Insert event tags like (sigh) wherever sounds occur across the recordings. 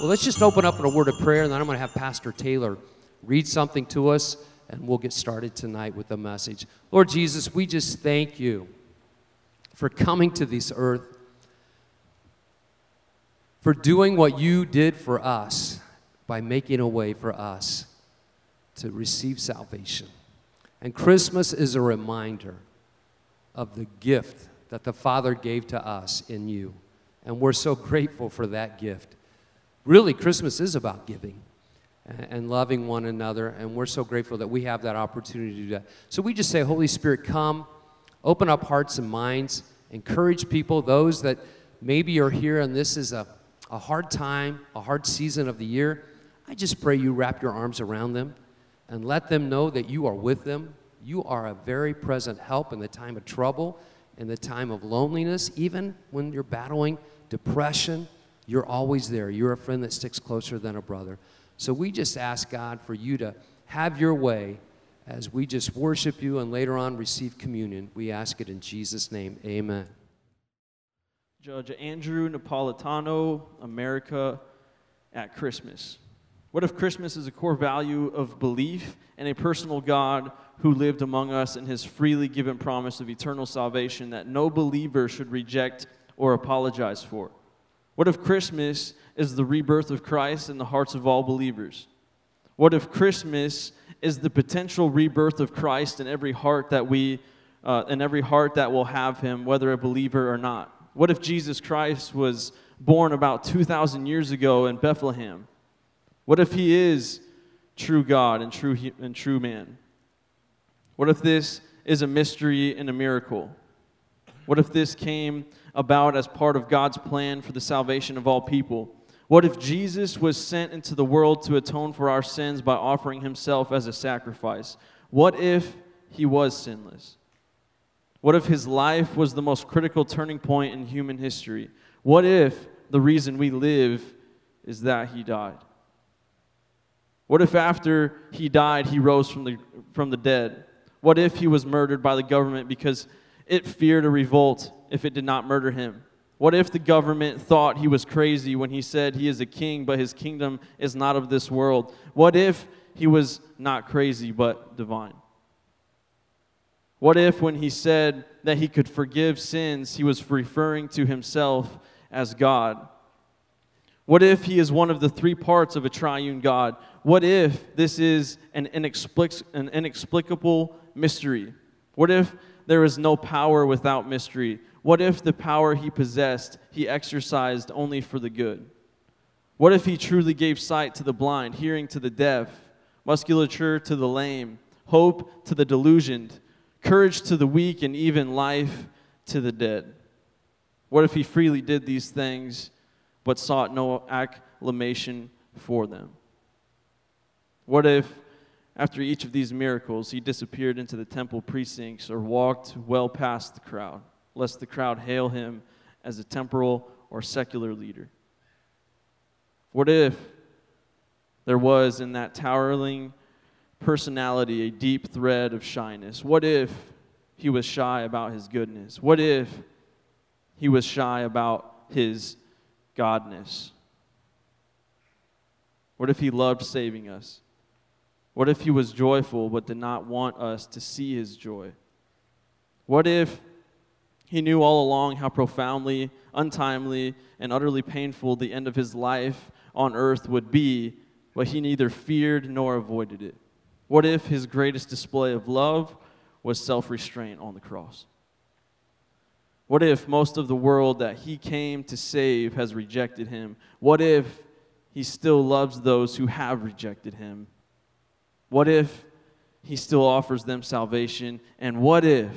Well, let's just open up in a word of prayer, and then I'm going to have Pastor Taylor read something to us, and we'll get started tonight with the message. Lord Jesus, we just thank you for coming to this earth, for doing what you did for us by making a way for us to receive salvation. And Christmas is a reminder of the gift that the Father gave to us in you. And we're so grateful for that gift. Really, Christmas is about giving and loving one another, and we're so grateful that we have that opportunity to do that. So we just say, Holy Spirit, come, open up hearts and minds, encourage people, those that maybe are here and this is a, a hard time, a hard season of the year. I just pray you wrap your arms around them and let them know that you are with them. You are a very present help in the time of trouble, in the time of loneliness, even when you're battling depression you're always there. You're a friend that sticks closer than a brother. So we just ask God for you to have your way as we just worship you and later on receive communion. We ask it in Jesus' name. Amen. Judge Andrew Napolitano, America at Christmas. What if Christmas is a core value of belief in a personal God who lived among us and his freely given promise of eternal salvation that no believer should reject or apologize for? What if Christmas is the rebirth of Christ in the hearts of all believers? What if Christmas is the potential rebirth of Christ in every heart that we, uh, in every heart that will have Him, whether a believer or not? What if Jesus Christ was born about 2,000 years ago in Bethlehem? What if He is true God and true, and true man? What if this is a mystery and a miracle? What if this came about as part of God's plan for the salvation of all people? What if Jesus was sent into the world to atone for our sins by offering himself as a sacrifice? What if he was sinless? What if his life was the most critical turning point in human history? What if the reason we live is that he died? What if after he died, he rose from the, from the dead? What if he was murdered by the government because it feared a revolt if it did not murder him? What if the government thought he was crazy when he said he is a king, but his kingdom is not of this world? What if he was not crazy, but divine? What if, when he said that he could forgive sins, he was referring to himself as God? What if he is one of the three parts of a triune God? What if this is an, inexplic- an inexplicable mystery? What if there is no power without mystery? What if the power he possessed he exercised only for the good? What if he truly gave sight to the blind, hearing to the deaf, musculature to the lame, hope to the delusioned, courage to the weak, and even life to the dead? What if he freely did these things but sought no acclamation for them? What if after each of these miracles, he disappeared into the temple precincts or walked well past the crowd, lest the crowd hail him as a temporal or secular leader. What if there was in that towering personality a deep thread of shyness? What if he was shy about his goodness? What if he was shy about his godness? What if he loved saving us? What if he was joyful but did not want us to see his joy? What if he knew all along how profoundly, untimely, and utterly painful the end of his life on earth would be, but he neither feared nor avoided it? What if his greatest display of love was self restraint on the cross? What if most of the world that he came to save has rejected him? What if he still loves those who have rejected him what if he still offers them salvation? And what if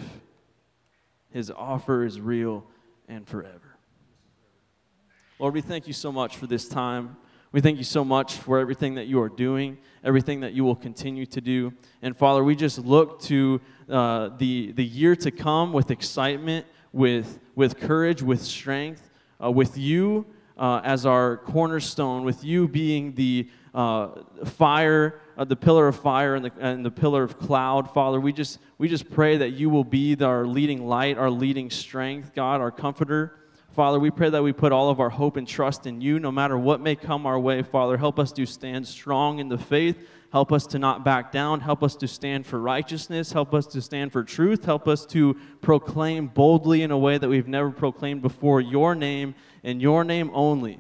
his offer is real and forever? Lord, we thank you so much for this time. We thank you so much for everything that you are doing, everything that you will continue to do. And Father, we just look to uh, the, the year to come with excitement, with, with courage, with strength, uh, with you uh, as our cornerstone, with you being the uh, fire, uh, the pillar of fire and the, and the pillar of cloud, Father, we just, we just pray that you will be our leading light, our leading strength, God, our comforter. Father, we pray that we put all of our hope and trust in you no matter what may come our way. Father, help us to stand strong in the faith. Help us to not back down. Help us to stand for righteousness. Help us to stand for truth. Help us to proclaim boldly in a way that we've never proclaimed before your name and your name only.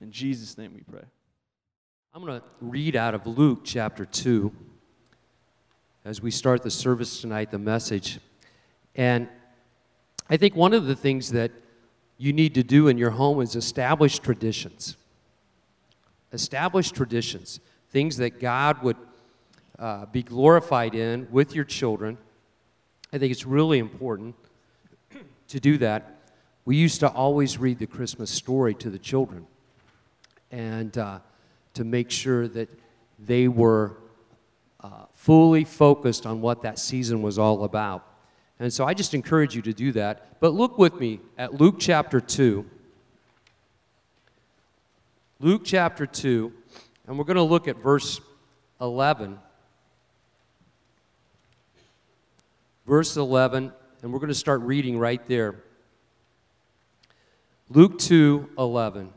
In Jesus' name we pray. I'm going to read out of Luke chapter 2 as we start the service tonight, the message. And I think one of the things that you need to do in your home is establish traditions. Establish traditions, things that God would uh, be glorified in with your children. I think it's really important to do that. We used to always read the Christmas story to the children and uh, to make sure that they were uh, fully focused on what that season was all about. And so I just encourage you to do that. But look with me at Luke chapter 2. Luke chapter 2, and we're going to look at verse 11. Verse 11, and we're going to start reading right there. Luke 2 11.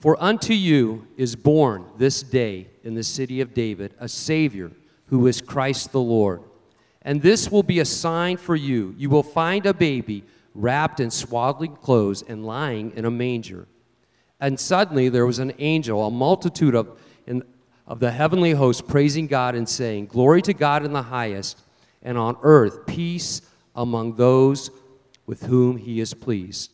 For unto you is born this day in the city of David a Savior who is Christ the Lord. And this will be a sign for you. You will find a baby wrapped in swaddling clothes and lying in a manger. And suddenly there was an angel, a multitude of, in, of the heavenly host, praising God and saying, Glory to God in the highest, and on earth peace among those with whom he is pleased.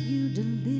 you deliver.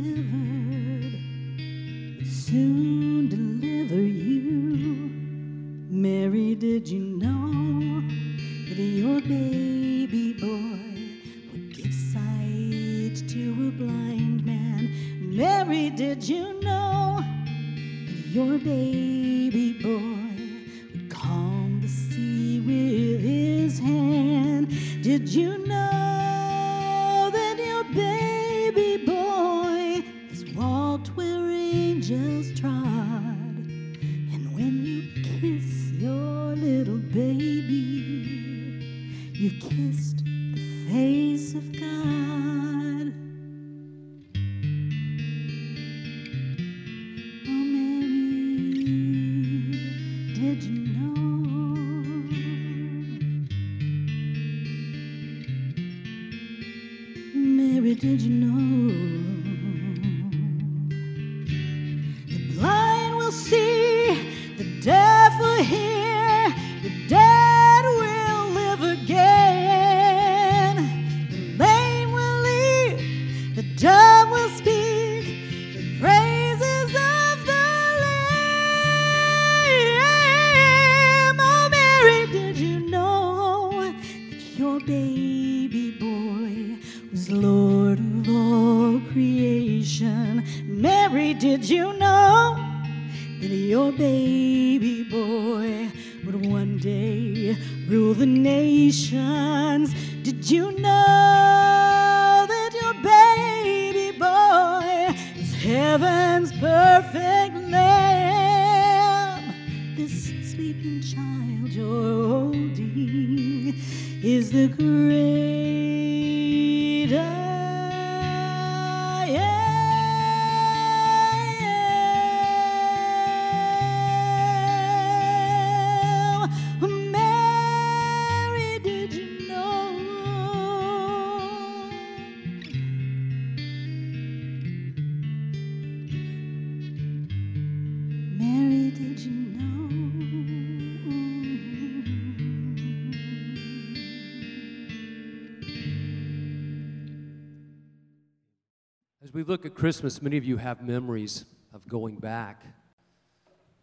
Look at Christmas, many of you have memories of going back,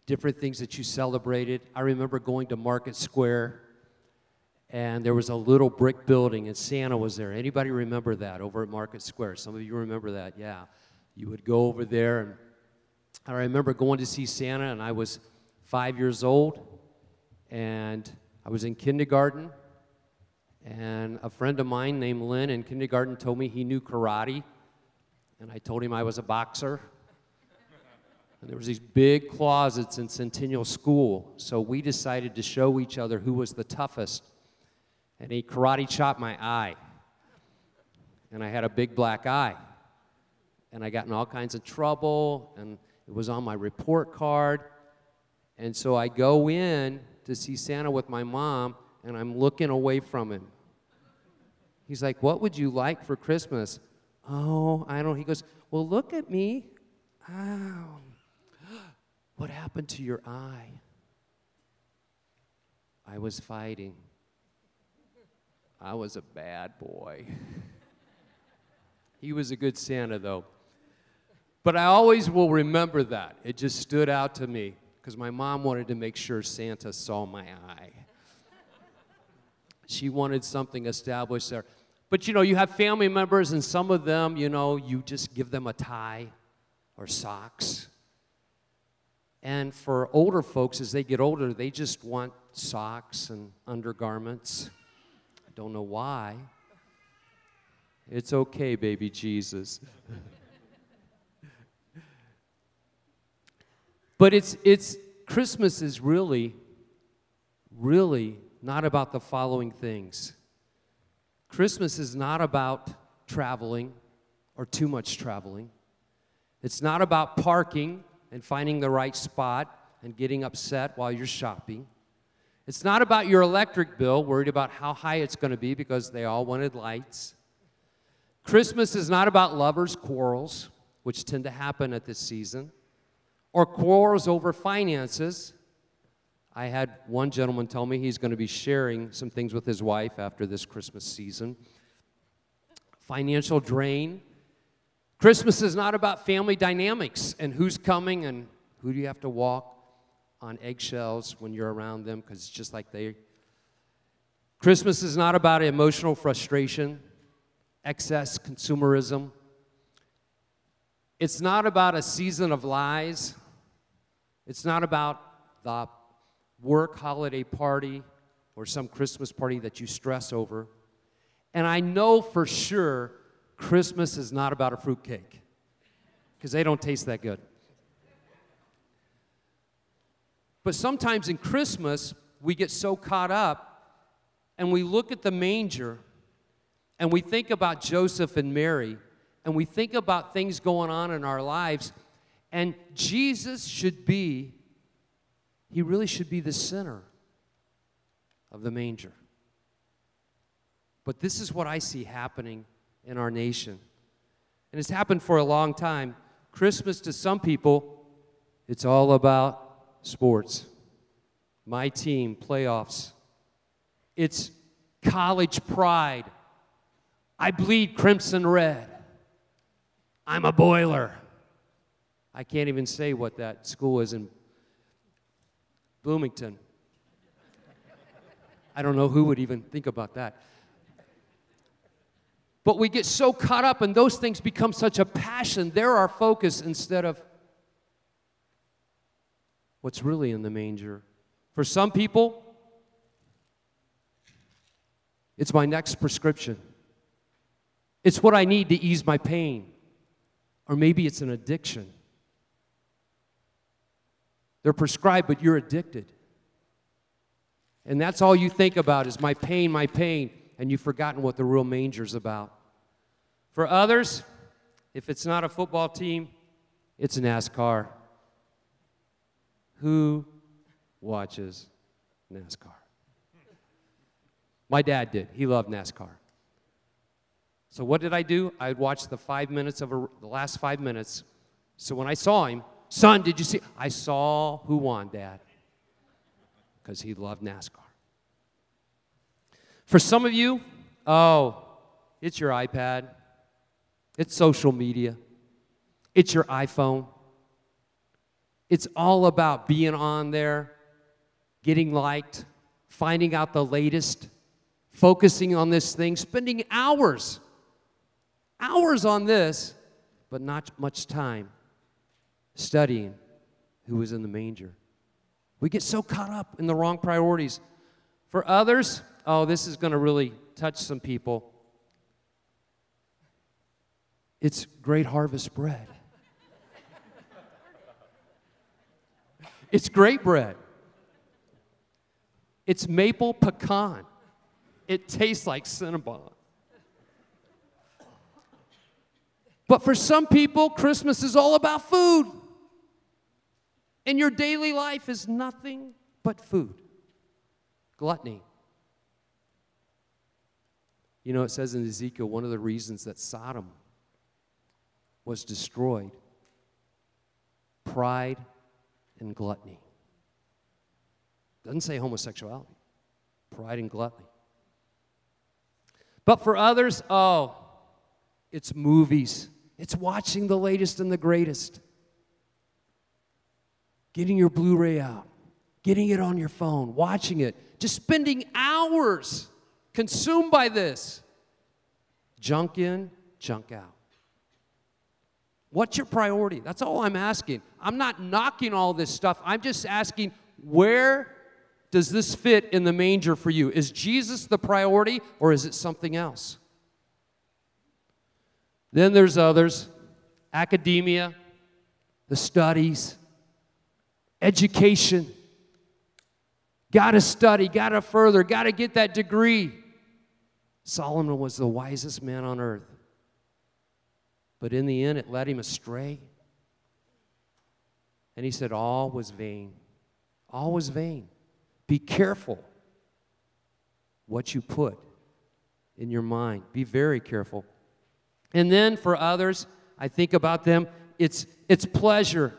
different things that you celebrated. I remember going to Market Square, and there was a little brick building, and Santa was there. Anybody remember that over at Market Square? Some of you remember that, yeah. You would go over there, and I remember going to see Santa, and I was five years old, and I was in kindergarten, and a friend of mine named Lynn in kindergarten told me he knew karate, and I told him I was a boxer. And there was these big closets in Centennial School, so we decided to show each other who was the toughest. And he karate chopped my eye, and I had a big black eye, and I got in all kinds of trouble, and it was on my report card. And so I go in to see Santa with my mom, and I'm looking away from him. He's like, What would you like for Christmas? Oh, I don't. He goes, Well, look at me. Ow. (gasps) What happened to your eye? I was fighting. I was a bad boy. (laughs) he was a good Santa, though. But I always will remember that. It just stood out to me because my mom wanted to make sure Santa saw my eye. She wanted something established there. But you know, you have family members, and some of them, you know, you just give them a tie or socks. And for older folks, as they get older, they just want socks and undergarments. I don't know why. It's okay, baby Jesus. (laughs) but it's, it's, Christmas is really, really not about the following things. Christmas is not about traveling or too much traveling. It's not about parking and finding the right spot and getting upset while you're shopping. It's not about your electric bill, worried about how high it's going to be because they all wanted lights. Christmas is not about lovers' quarrels, which tend to happen at this season, or quarrels over finances. I had one gentleman tell me he's going to be sharing some things with his wife after this Christmas season. Financial drain. Christmas is not about family dynamics and who's coming and who do you have to walk on eggshells when you're around them because it's just like they. Christmas is not about emotional frustration, excess consumerism. It's not about a season of lies. It's not about the work holiday party or some Christmas party that you stress over. And I know for sure Christmas is not about a fruitcake because they don't taste that good. But sometimes in Christmas, we get so caught up and we look at the manger and we think about Joseph and Mary and we think about things going on in our lives. And Jesus should be, he really should be the center of the manger. But this is what I see happening in our nation. And it's happened for a long time. Christmas to some people, it's all about sports. My team, playoffs. It's college pride. I bleed crimson red. I'm a boiler. I can't even say what that school is in Bloomington. I don't know who would even think about that. But we get so caught up, and those things become such a passion. They're our focus instead of what's really in the manger. For some people, it's my next prescription. It's what I need to ease my pain. Or maybe it's an addiction. They're prescribed, but you're addicted. And that's all you think about is my pain, my pain, and you've forgotten what the real manger's about. For others, if it's not a football team, it's NASCAR. Who watches NASCAR? My dad did. He loved NASCAR. So what did I do? I'd watch the five minutes of a, the last five minutes. So when I saw him, Son, did you see? I saw who won, Dad. Because he loved NASCAR. For some of you, oh, it's your iPad, it's social media, it's your iPhone. It's all about being on there, getting liked, finding out the latest, focusing on this thing, spending hours, hours on this, but not much time studying who was in the manger. We get so caught up in the wrong priorities. For others, oh, this is going to really touch some people. It's great harvest bread. it's great bread. It's maple pecan. It tastes like Cinnabon. But for some people, Christmas is all about food. And your daily life is nothing but food. Gluttony. You know, it says in Ezekiel one of the reasons that Sodom was destroyed pride and gluttony. Doesn't say homosexuality, pride and gluttony. But for others, oh, it's movies, it's watching the latest and the greatest, getting your Blu ray out, getting it on your phone, watching it, just spending hours consumed by this. Junk in, junk out. What's your priority? That's all I'm asking. I'm not knocking all this stuff. I'm just asking where does this fit in the manger for you? Is Jesus the priority or is it something else? Then there's others academia, the studies, education. Got to study, got to further, got to get that degree. Solomon was the wisest man on earth. But in the end, it led him astray. And he said, All was vain. All was vain. Be careful what you put in your mind. Be very careful. And then for others, I think about them, it's, it's pleasure.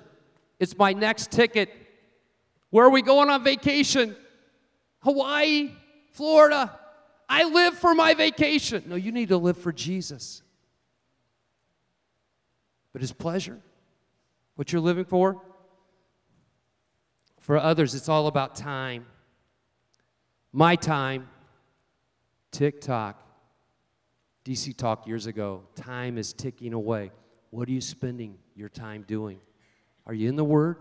It's my next ticket. Where are we going on vacation? Hawaii, Florida. I live for my vacation. No, you need to live for Jesus. But his pleasure, what you're living for, for others, it's all about time. My time, TikTok, DC Talk years ago, time is ticking away. What are you spending your time doing? Are you in the Word?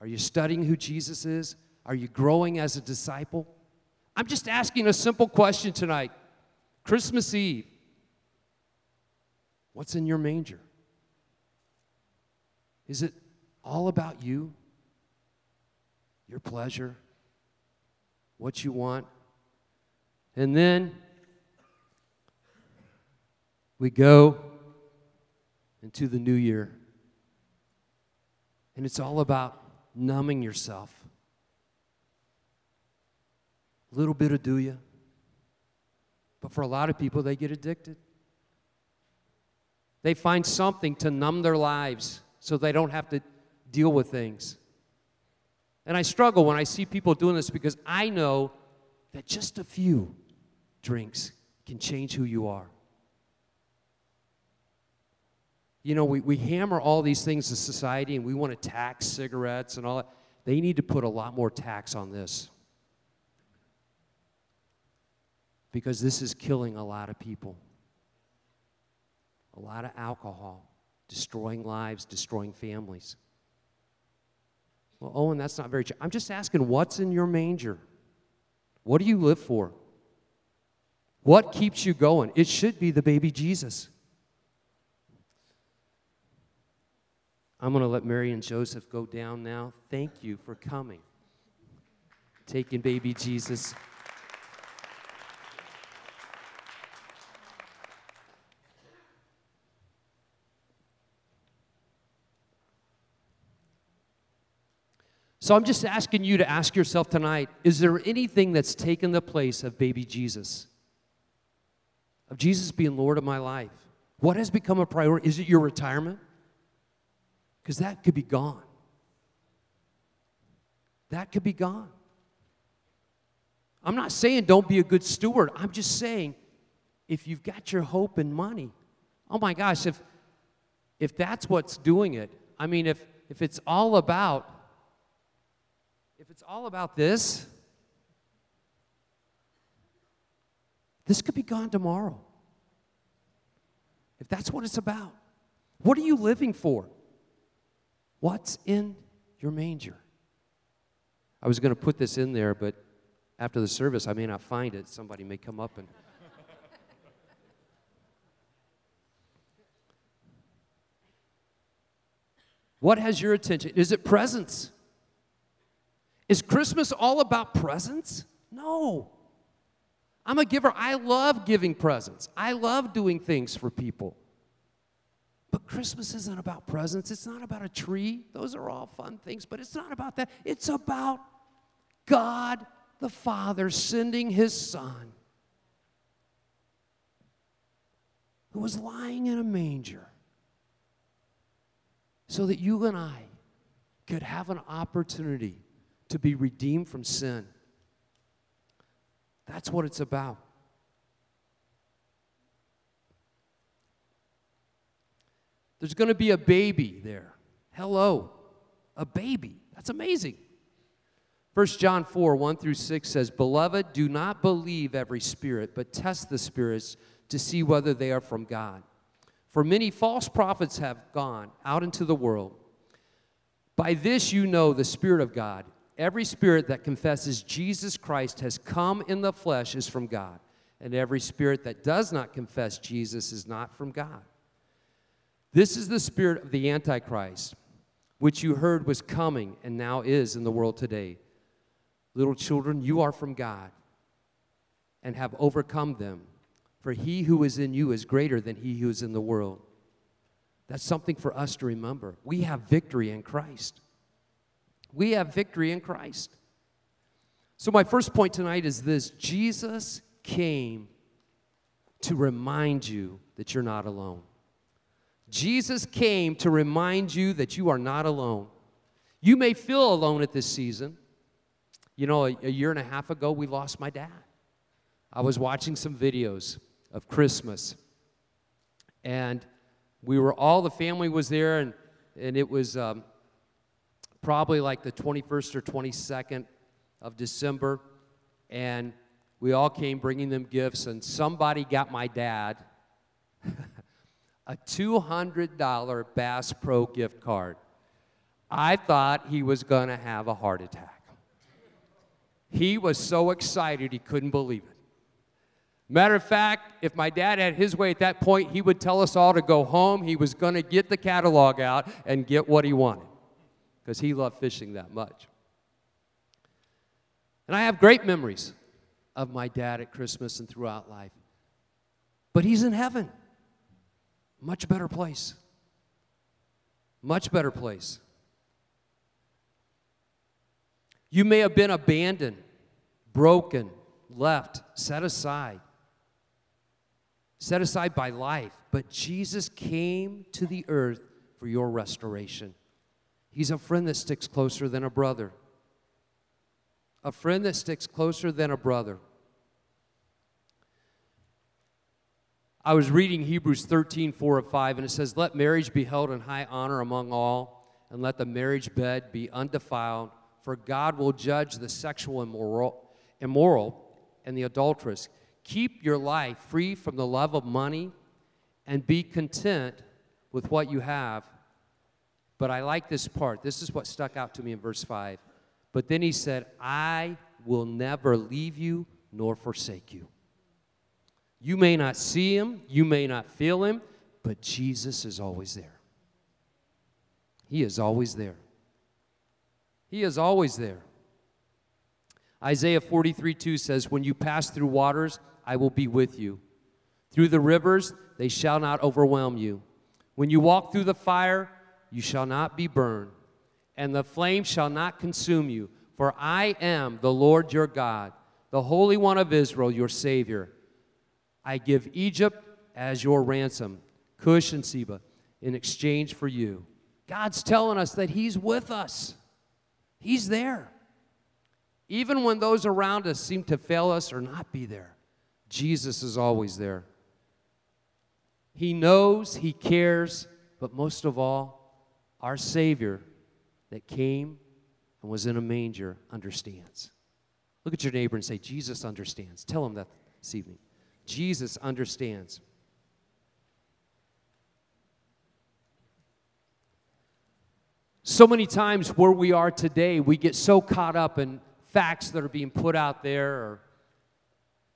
Are you studying who Jesus is? Are you growing as a disciple? I'm just asking a simple question tonight. Christmas Eve. What's in your manger? Is it all about you? Your pleasure? What you want? And then we go into the new year. And it's all about numbing yourself. A little bit of do you. But for a lot of people, they get addicted. They find something to numb their lives so they don't have to deal with things. And I struggle when I see people doing this because I know that just a few drinks can change who you are. You know, we, we hammer all these things to society and we want to tax cigarettes and all that. They need to put a lot more tax on this. Because this is killing a lot of people. A lot of alcohol, destroying lives, destroying families. Well, Owen, that's not very true. I'm just asking what's in your manger? What do you live for? What keeps you going? It should be the baby Jesus. I'm going to let Mary and Joseph go down now. Thank you for coming, taking baby Jesus. So I'm just asking you to ask yourself tonight is there anything that's taken the place of baby Jesus? Of Jesus being Lord of my life? What has become a priority? Is it your retirement? Because that could be gone. That could be gone. I'm not saying don't be a good steward. I'm just saying if you've got your hope in money, oh my gosh, if if that's what's doing it, I mean if if it's all about if it's all about this, this could be gone tomorrow. If that's what it's about. What are you living for? What's in your manger? I was going to put this in there, but after the service, I may not find it. Somebody may come up and. what has your attention? Is it presents? Is Christmas all about presents? No. I'm a giver. I love giving presents, I love doing things for people. But Christmas isn't about presents. It's not about a tree. Those are all fun things, but it's not about that. It's about God the Father sending his Son, who was lying in a manger, so that you and I could have an opportunity to be redeemed from sin. That's what it's about. There's going to be a baby there. Hello, a baby. That's amazing. 1 John 4 1 through 6 says, Beloved, do not believe every spirit, but test the spirits to see whether they are from God. For many false prophets have gone out into the world. By this you know the Spirit of God. Every spirit that confesses Jesus Christ has come in the flesh is from God, and every spirit that does not confess Jesus is not from God. This is the spirit of the Antichrist, which you heard was coming and now is in the world today. Little children, you are from God and have overcome them, for he who is in you is greater than he who is in the world. That's something for us to remember. We have victory in Christ. We have victory in Christ. So, my first point tonight is this Jesus came to remind you that you're not alone. Jesus came to remind you that you are not alone. You may feel alone at this season. You know, a, a year and a half ago, we lost my dad. I was watching some videos of Christmas, and we were all the family was there, and, and it was um, probably like the 21st or 22nd of December, and we all came bringing them gifts, and somebody got my dad (laughs) a $200 Bass Pro gift card. I thought he was going to have a heart attack. He was so excited he couldn't believe it. Matter of fact, if my dad had his way at that point, he would tell us all to go home. He was going to get the catalog out and get what he wanted because he loved fishing that much. And I have great memories of my dad at Christmas and throughout life. But he's in heaven. Much better place. Much better place. You may have been abandoned, broken, left, set aside, set aside by life, but Jesus came to the earth for your restoration. He's a friend that sticks closer than a brother. A friend that sticks closer than a brother. I was reading Hebrews 13, 4 or 5, and it says, Let marriage be held in high honor among all, and let the marriage bed be undefiled, for God will judge the sexual immoral, immoral and the adulteress. Keep your life free from the love of money and be content with what you have. But I like this part. This is what stuck out to me in verse 5. But then he said, I will never leave you nor forsake you. You may not see him, you may not feel him, but Jesus is always there. He is always there. He is always there. Isaiah 43 2 says, When you pass through waters, I will be with you. Through the rivers, they shall not overwhelm you. When you walk through the fire, you shall not be burned, and the flame shall not consume you. For I am the Lord your God, the Holy One of Israel, your Savior. I give Egypt as your ransom, Cush and Seba, in exchange for you. God's telling us that He's with us, He's there. Even when those around us seem to fail us or not be there, Jesus is always there. He knows, He cares, but most of all, our Savior that came and was in a manger understands. Look at your neighbor and say, Jesus understands. Tell him that this evening. Jesus understands. So many times where we are today, we get so caught up in facts that are being put out there or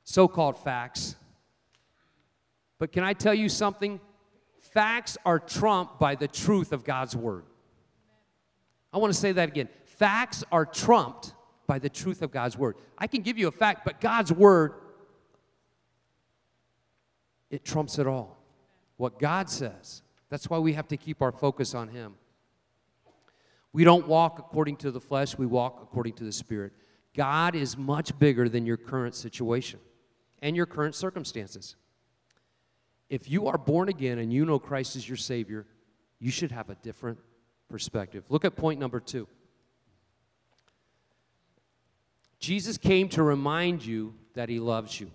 so called facts. But can I tell you something? Facts are trumped by the truth of God's word. I want to say that again. Facts are trumped by the truth of God's word. I can give you a fact, but God's word, it trumps it all. What God says. That's why we have to keep our focus on Him. We don't walk according to the flesh, we walk according to the Spirit. God is much bigger than your current situation and your current circumstances. If you are born again and you know Christ is your Savior, you should have a different perspective. Look at point number two. Jesus came to remind you that He loves you.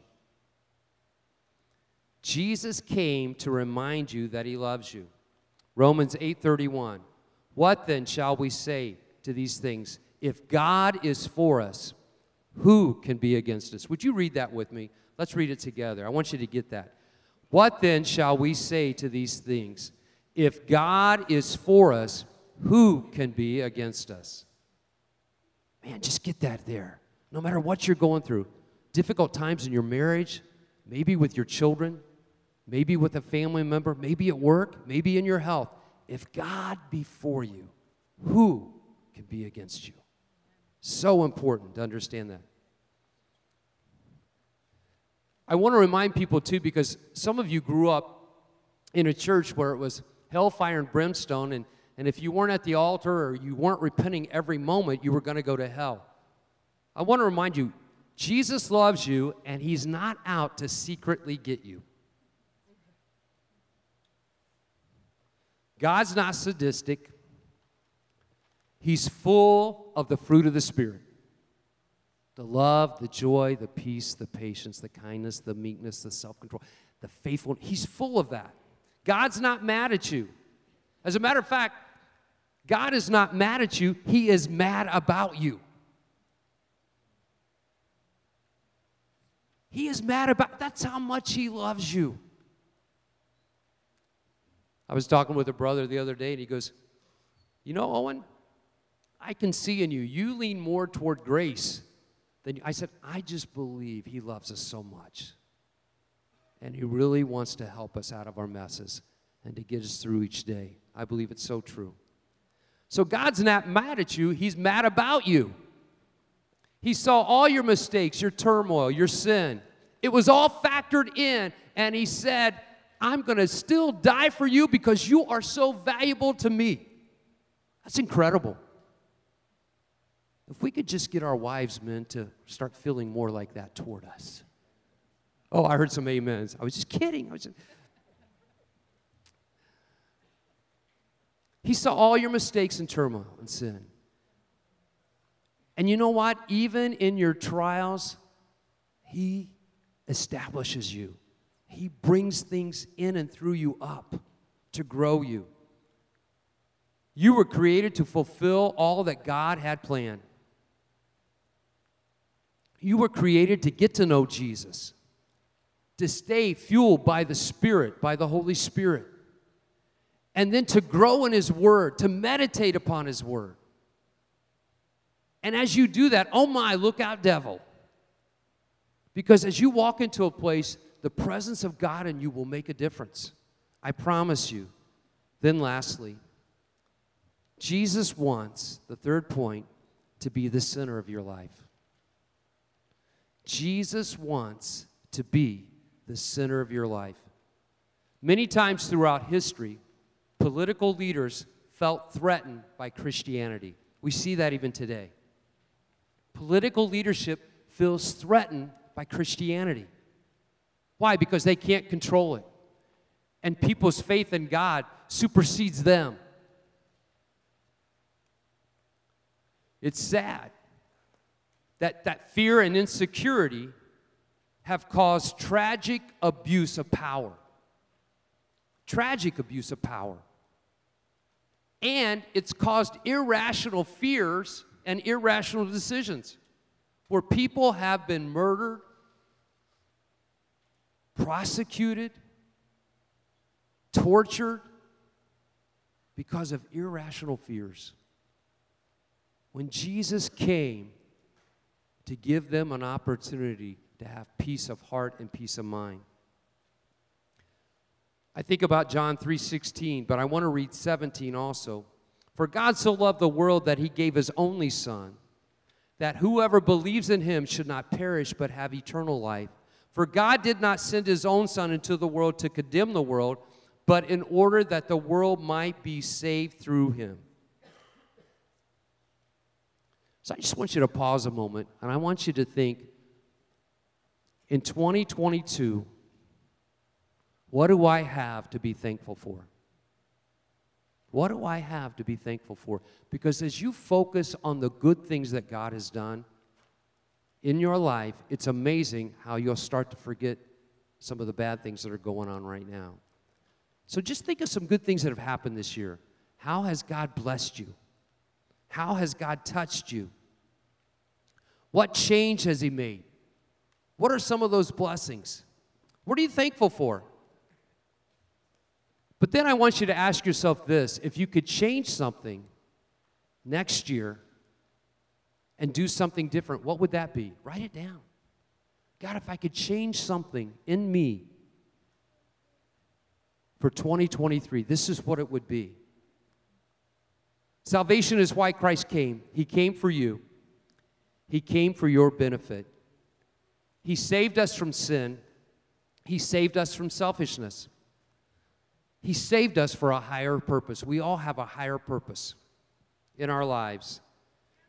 Jesus came to remind you that He loves you. Romans 8:31. What then shall we say to these things? If God is for us, who can be against us? Would you read that with me? Let's read it together. I want you to get that. What then shall we say to these things? If God is for us, who can be against us? Man, just get that there. No matter what you're going through, difficult times in your marriage, maybe with your children, maybe with a family member, maybe at work, maybe in your health, if God be for you, who can be against you? So important to understand that. I want to remind people too, because some of you grew up in a church where it was hellfire and brimstone, and, and if you weren't at the altar or you weren't repenting every moment, you were going to go to hell. I want to remind you Jesus loves you, and He's not out to secretly get you. God's not sadistic. He's full of the fruit of the Spirit the love, the joy, the peace, the patience, the kindness, the meekness, the self control, the faithfulness. He's full of that. God's not mad at you. As a matter of fact, God is not mad at you, He is mad about you. He is mad about that's how much He loves you. I was talking with a brother the other day, and he goes, You know, Owen, I can see in you, you lean more toward grace than you. I said, I just believe He loves us so much. And He really wants to help us out of our messes and to get us through each day. I believe it's so true. So God's not mad at you, He's mad about you. He saw all your mistakes, your turmoil, your sin. It was all factored in, and He said, I'm going to still die for you because you are so valuable to me. That's incredible. If we could just get our wives, men, to start feeling more like that toward us. Oh, I heard some amens. I was just kidding. I was just... He saw all your mistakes and turmoil and sin. And you know what? Even in your trials, He establishes you. He brings things in and through you up to grow you. You were created to fulfill all that God had planned. You were created to get to know Jesus, to stay fueled by the Spirit, by the Holy Spirit, and then to grow in His Word, to meditate upon His Word. And as you do that, oh my, look out, devil. Because as you walk into a place, the presence of God in you will make a difference. I promise you. Then, lastly, Jesus wants, the third point, to be the center of your life. Jesus wants to be the center of your life. Many times throughout history, political leaders felt threatened by Christianity. We see that even today. Political leadership feels threatened by Christianity. Why? Because they can't control it. And people's faith in God supersedes them. It's sad that, that fear and insecurity have caused tragic abuse of power. Tragic abuse of power. And it's caused irrational fears and irrational decisions where people have been murdered, prosecuted, tortured because of irrational fears. When Jesus came to give them an opportunity to have peace of heart and peace of mind. I think about John 3:16, but I want to read 17 also. For God so loved the world that he gave his only son, that whoever believes in him should not perish but have eternal life. For God did not send his own son into the world to condemn the world, but in order that the world might be saved through him. So I just want you to pause a moment and I want you to think in 2022, what do I have to be thankful for? What do I have to be thankful for? Because as you focus on the good things that God has done in your life, it's amazing how you'll start to forget some of the bad things that are going on right now. So just think of some good things that have happened this year. How has God blessed you? How has God touched you? What change has He made? What are some of those blessings? What are you thankful for? But then I want you to ask yourself this if you could change something next year and do something different, what would that be? Write it down. God, if I could change something in me for 2023, this is what it would be. Salvation is why Christ came. He came for you, He came for your benefit. He saved us from sin, He saved us from selfishness. He saved us for a higher purpose. We all have a higher purpose in our lives.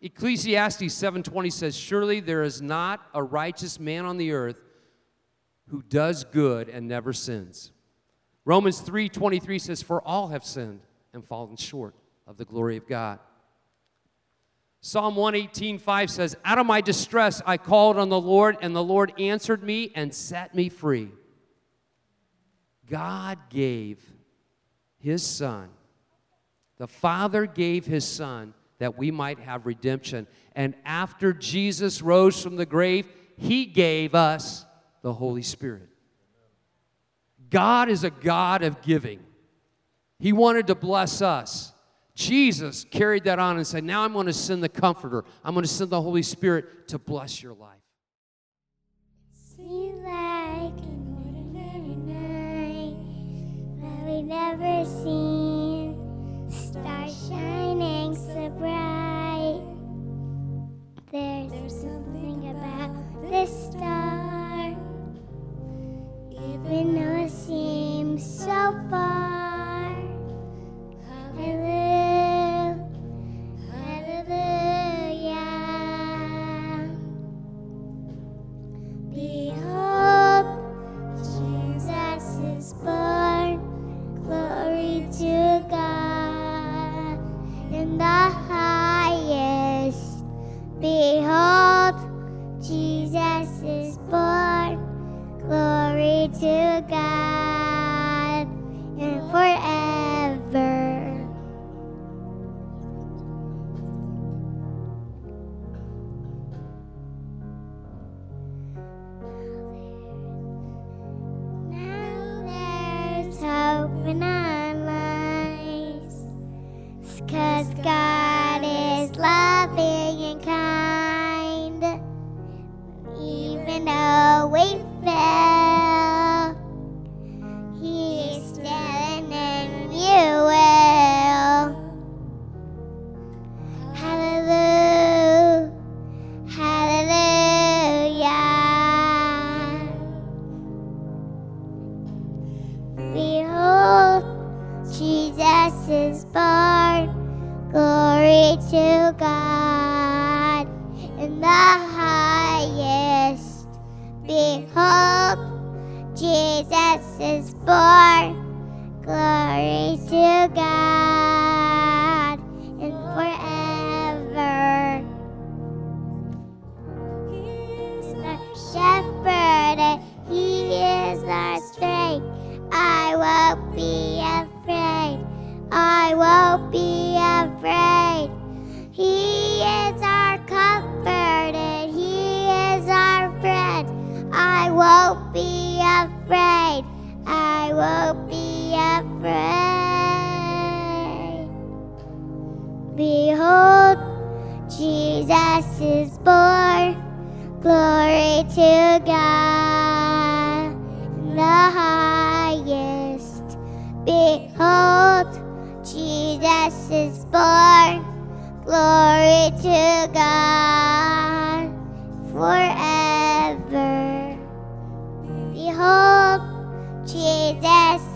Ecclesiastes 7:20 says, "Surely there is not a righteous man on the earth who does good and never sins." Romans 3:23 says, "For all have sinned and fallen short of the glory of God." Psalm 118:5 says, "Out of my distress I called on the Lord, and the Lord answered me and set me free." God gave his son. The Father gave his son that we might have redemption. And after Jesus rose from the grave, he gave us the Holy Spirit. God is a God of giving. He wanted to bless us. Jesus carried that on and said, Now I'm going to send the Comforter. I'm going to send the Holy Spirit to bless your life. Like an ordinary night we never seen. Stars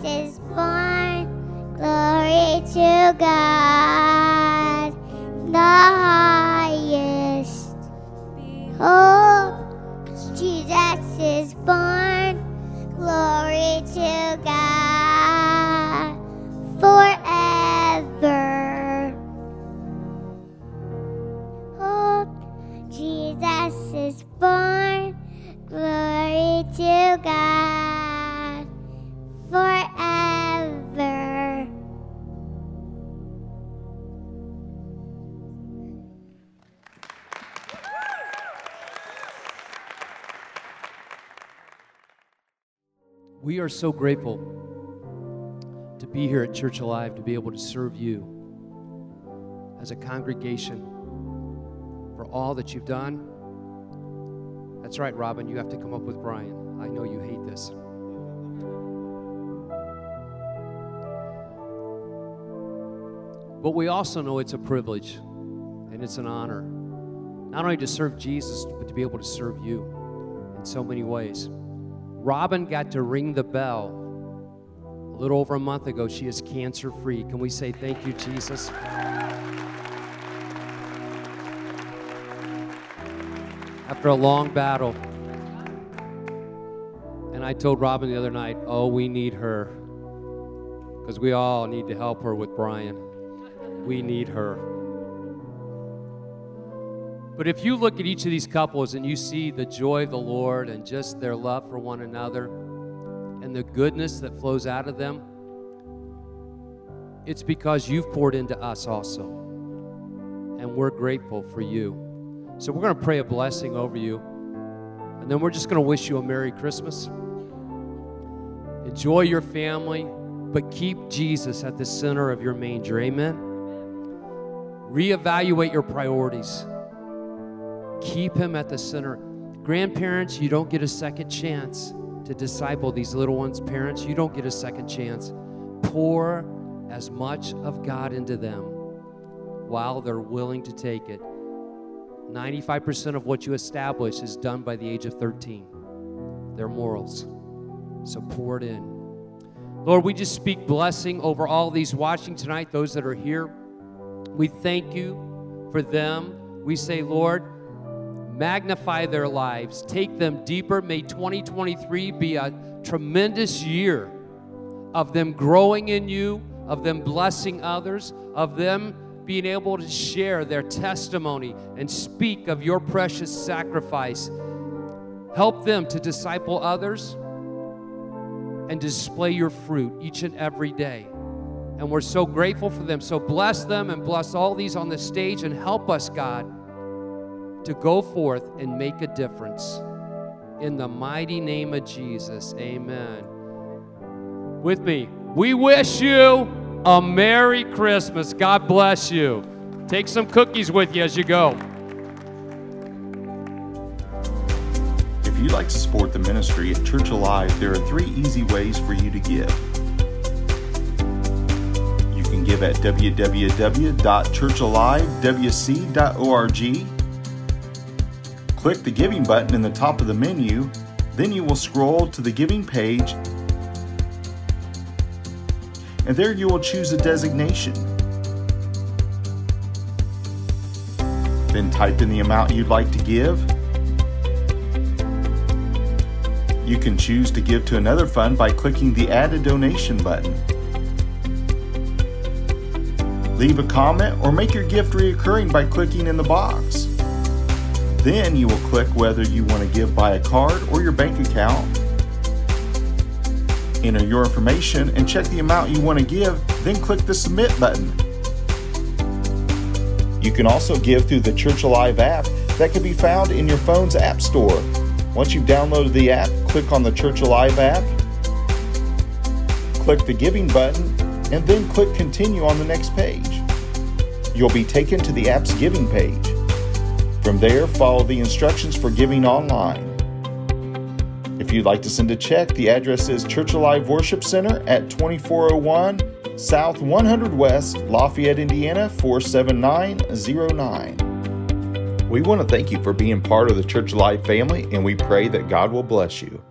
is born. Glory to God the highest. Behold, We are so grateful to be here at Church Alive, to be able to serve you as a congregation for all that you've done. That's right, Robin, you have to come up with Brian. I know you hate this. But we also know it's a privilege and it's an honor not only to serve Jesus, but to be able to serve you in so many ways. Robin got to ring the bell a little over a month ago. She is cancer free. Can we say thank you, Jesus? After a long battle. And I told Robin the other night, oh, we need her. Because we all need to help her with Brian. We need her. But if you look at each of these couples and you see the joy of the Lord and just their love for one another and the goodness that flows out of them, it's because you've poured into us also. And we're grateful for you. So we're going to pray a blessing over you. And then we're just going to wish you a Merry Christmas. Enjoy your family, but keep Jesus at the center of your manger. Amen. Reevaluate your priorities. Keep him at the center. Grandparents, you don't get a second chance to disciple these little ones. Parents, you don't get a second chance. Pour as much of God into them while they're willing to take it. 95% of what you establish is done by the age of 13. Their morals. So pour it in. Lord, we just speak blessing over all these watching tonight, those that are here. We thank you for them. We say, Lord, magnify their lives, take them deeper. May 2023 be a tremendous year of them growing in you, of them blessing others, of them being able to share their testimony and speak of your precious sacrifice. Help them to disciple others and display your fruit each and every day. And we're so grateful for them. So bless them and bless all these on the stage and help us, God, to go forth and make a difference. In the mighty name of Jesus, amen. With me, we wish you a Merry Christmas. God bless you. Take some cookies with you as you go. If you'd like to support the ministry at Church Alive, there are three easy ways for you to give. You can give at www.churchalivewc.org. Click the giving button in the top of the menu, then you will scroll to the giving page, and there you will choose a designation. Then type in the amount you'd like to give. You can choose to give to another fund by clicking the Add a Donation button. Leave a comment or make your gift reoccurring by clicking in the box. Then you will click whether you want to give by a card or your bank account. Enter your information and check the amount you want to give, then click the Submit button. You can also give through the Church Alive app that can be found in your phone's App Store. Once you've downloaded the app, click on the Church Alive app, click the Giving button and then click Continue on the next page. You'll be taken to the app's Giving page. From there, follow the instructions for giving online. If you'd like to send a check, the address is Church Alive Worship Center at 2401 South 100 West, Lafayette, Indiana 47909. We want to thank you for being part of the Church Alive family, and we pray that God will bless you.